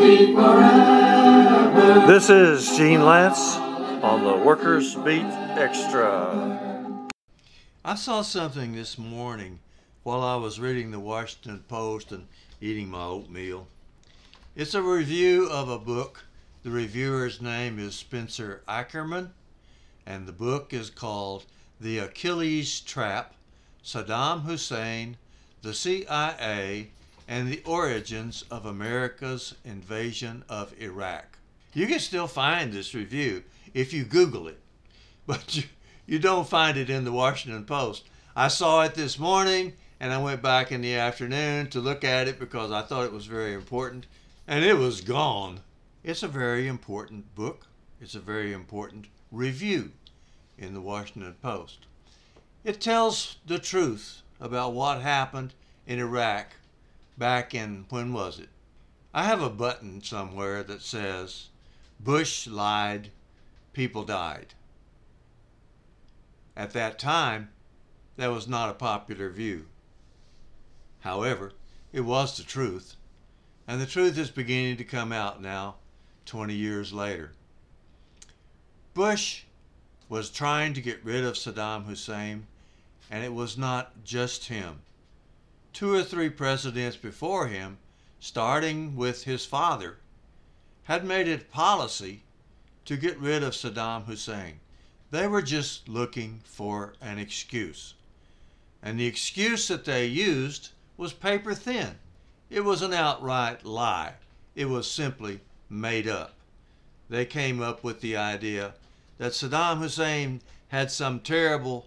beat forever. This is Gene Lantz on the Workers Beat Extra. I saw something this morning while I was reading the Washington Post and eating my oatmeal. It's a review of a book. The reviewer's name is Spencer Ackerman, and the book is called The Achilles Trap Saddam Hussein, the CIA, and the Origins of America's Invasion of Iraq. You can still find this review if you Google it, but you, you don't find it in the Washington Post. I saw it this morning and I went back in the afternoon to look at it because I thought it was very important, and it was gone. It's a very important book. It's a very important review in the Washington Post. It tells the truth about what happened in Iraq back in, when was it? I have a button somewhere that says, Bush lied, people died. At that time, that was not a popular view. However, it was the truth, and the truth is beginning to come out now, 20 years later. Bush was trying to get rid of Saddam Hussein, and it was not just him. Two or three presidents before him, starting with his father, had made it policy to get rid of Saddam Hussein. They were just looking for an excuse. And the excuse that they used was paper thin. It was an outright lie. It was simply made up. They came up with the idea that Saddam Hussein had some terrible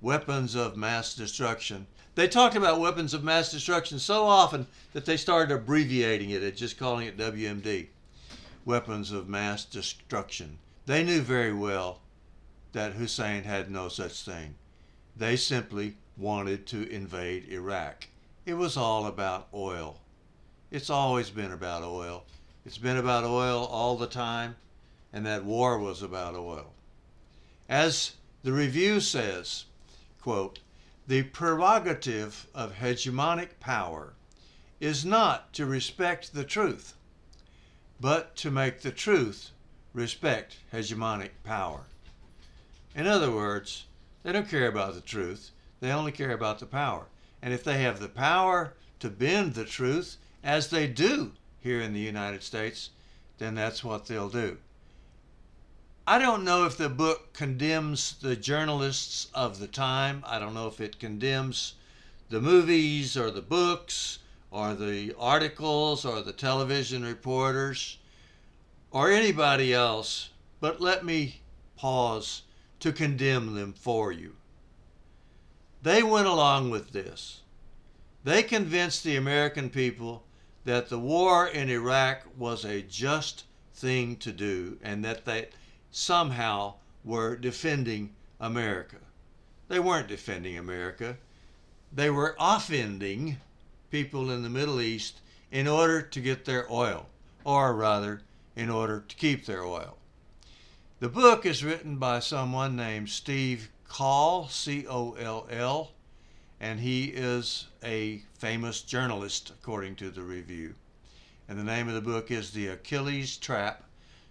weapons of mass destruction. They talked about weapons of mass destruction so often that they started abbreviating it and just calling it WMD weapons of mass destruction. They knew very well that Hussein had no such thing. They simply wanted to invade Iraq. It was all about oil. It's always been about oil. It's been about oil all the time, and that war was about oil. As the review says, quote, the prerogative of hegemonic power is not to respect the truth, but to make the truth respect hegemonic power. In other words, they don't care about the truth, they only care about the power. And if they have the power to bend the truth, as they do here in the United States, then that's what they'll do. I don't know if the book condemns the journalists of the time. I don't know if it condemns the movies or the books or the articles or the television reporters or anybody else, but let me pause to condemn them for you. They went along with this. They convinced the American people that the war in Iraq was a just thing to do and that they somehow were defending America. They weren't defending America. They were offending people in the Middle East in order to get their oil, or rather, in order to keep their oil. The book is written by someone named Steve Coll, C O L L, and he is a famous journalist, according to the review. And the name of the book is The Achilles Trap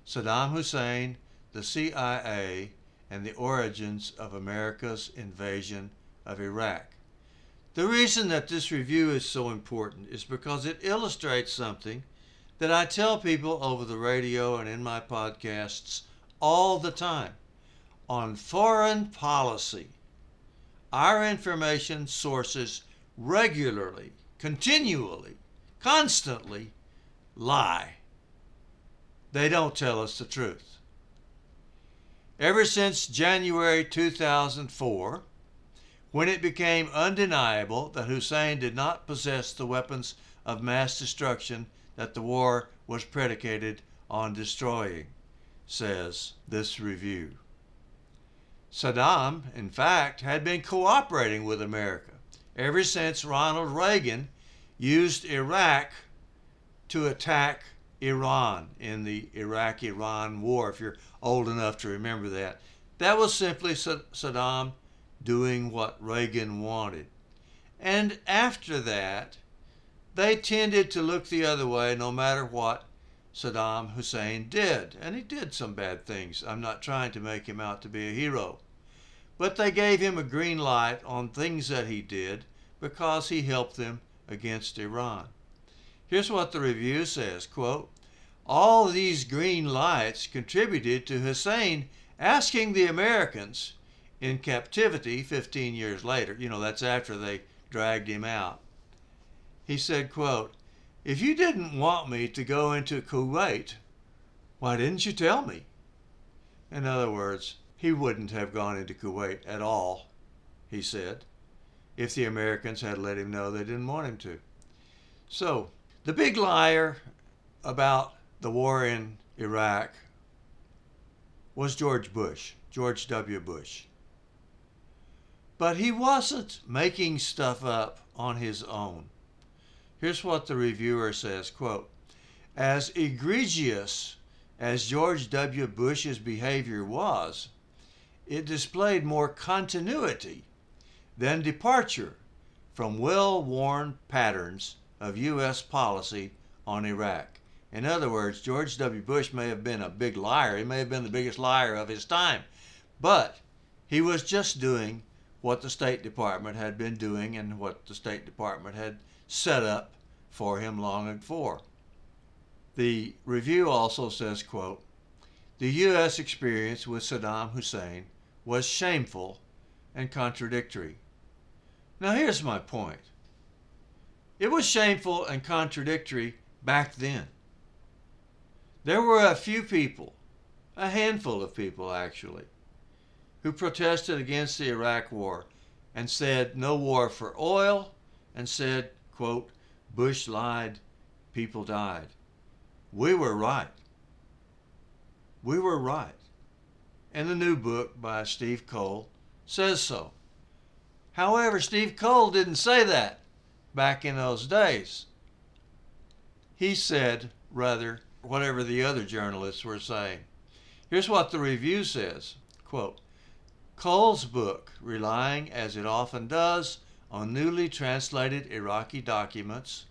Saddam Hussein, the CIA, and the Origins of America's Invasion of Iraq. The reason that this review is so important is because it illustrates something that I tell people over the radio and in my podcasts all the time on foreign policy. Our information sources regularly, continually, constantly lie. They don't tell us the truth. Ever since January 2004, when it became undeniable that Hussein did not possess the weapons of mass destruction that the war was predicated on destroying, says this review. Saddam, in fact, had been cooperating with America ever since Ronald Reagan used Iraq to attack Iran in the Iraq Iran war, if you're old enough to remember that. That was simply Saddam doing what Reagan wanted. And after that, they tended to look the other way no matter what Saddam Hussein did. And he did some bad things. I'm not trying to make him out to be a hero. But they gave him a green light on things that he did because he helped them against Iran. Here's what the review says, quote, all these green lights contributed to Hussein asking the Americans in captivity 15 years later, you know, that's after they dragged him out. He said, quote, if you didn't want me to go into Kuwait, why didn't you tell me? In other words, he wouldn't have gone into Kuwait at all, he said, if the Americans had let him know they didn't want him to. So, the big liar about the war in Iraq was George Bush, George W. Bush. But he wasn't making stuff up on his own. Here's what the reviewer says, quote, as egregious as George W. Bush's behavior was, it displayed more continuity than departure from well-worn patterns of U.S. policy on Iraq. In other words, George W. Bush may have been a big liar. He may have been the biggest liar of his time. But he was just doing what the State Department had been doing and what the State Department had set up for him long before. The review also says, quote, the U.S. experience with Saddam Hussein was shameful and contradictory. Now here's my point. It was shameful and contradictory back then. There were a few people, a handful of people actually, who protested against the Iraq war and said no war for oil and said, quote, Bush lied, people died. We were right. We were right. And the new book by Steve Coll says so. However, Steve Coll didn't say that back in those days. He said, rather, whatever the other journalists were saying. Here's what the review says quote, Coll's book, relying as it often does on newly translated Iraqi documents,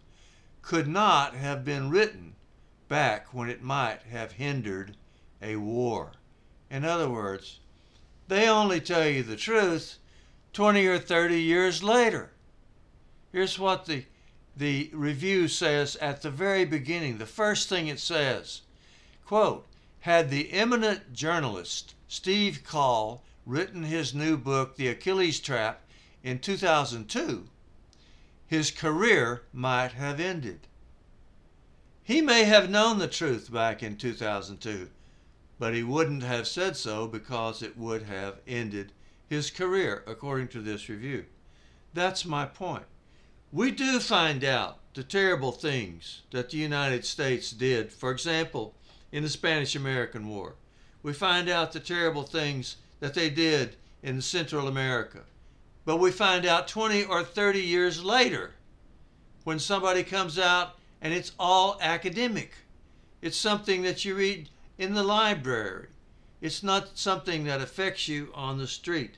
could not have been written back when it might have hindered a war. In other words, they only tell you the truth 20 or 30 years later. Here's what the the review says at the very beginning, the first thing it says, quote, had the eminent journalist Steve Coll written his new book, The Achilles Trap, in 2002, his career might have ended. He may have known the truth back in 2002, but he wouldn't have said so because it would have ended his career, according to this review. That's my point we do find out the terrible things that the United States did, for example, in the Spanish American War. We find out the terrible things that they did in Central America. But we find out 20 or 30 years later when somebody comes out and it's all academic. It's something that you read in the library. It's not something that affects you on the street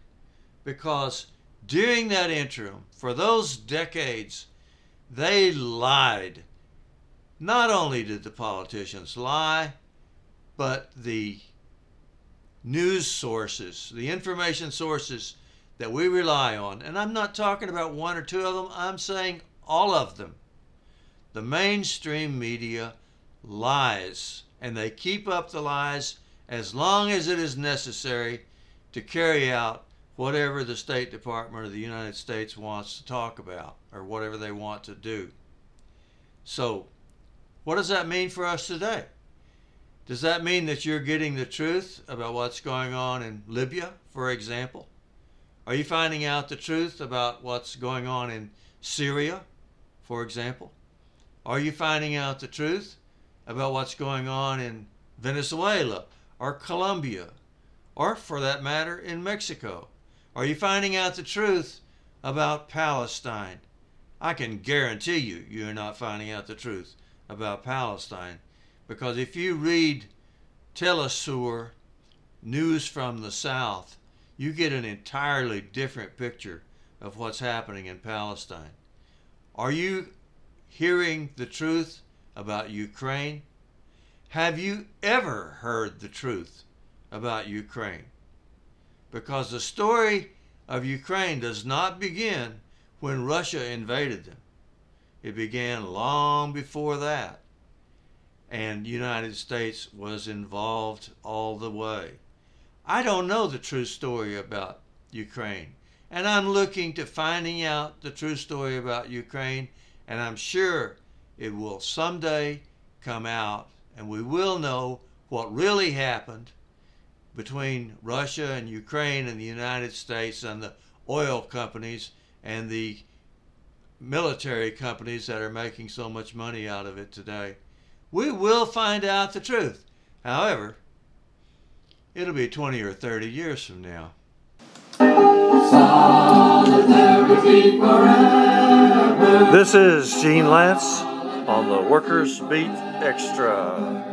because during that interim, for those decades, they lied. Not only did the politicians lie, but the news sources, the information sources that we rely on, and I'm not talking about one or two of them, I'm saying all of them. The mainstream media lies, and they keep up the lies as long as it is necessary to carry out whatever the State Department of the United States wants to talk about or whatever they want to do. So, what does that mean for us today? Does that mean that you're getting the truth about what's going on in Libya, for example? Are you finding out the truth about what's going on in Syria, for example? Are you finding out the truth about what's going on in Venezuela or Colombia, or for that matter, in Mexico? Are you finding out the truth about Palestine? I can guarantee you, you're not finding out the truth about Palestine. Because if you read Telesur, News from the South, you get an entirely different picture of what's happening in Palestine. Are you hearing the truth about Ukraine? Have you ever heard the truth about Ukraine? Because the story of Ukraine does not begin when Russia invaded them. It began long before that. And the United States was involved all the way. I don't know the true story about Ukraine. And I'm looking to finding out the true story about Ukraine. And I'm sure it will someday come out and we will know what really happened between Russia and Ukraine and the United States and the oil companies and the military companies that are making so much money out of it today. We will find out the truth. However, it'll be 20 or 30 years from now. This is Gene Lantz on the Workers Beat Extra.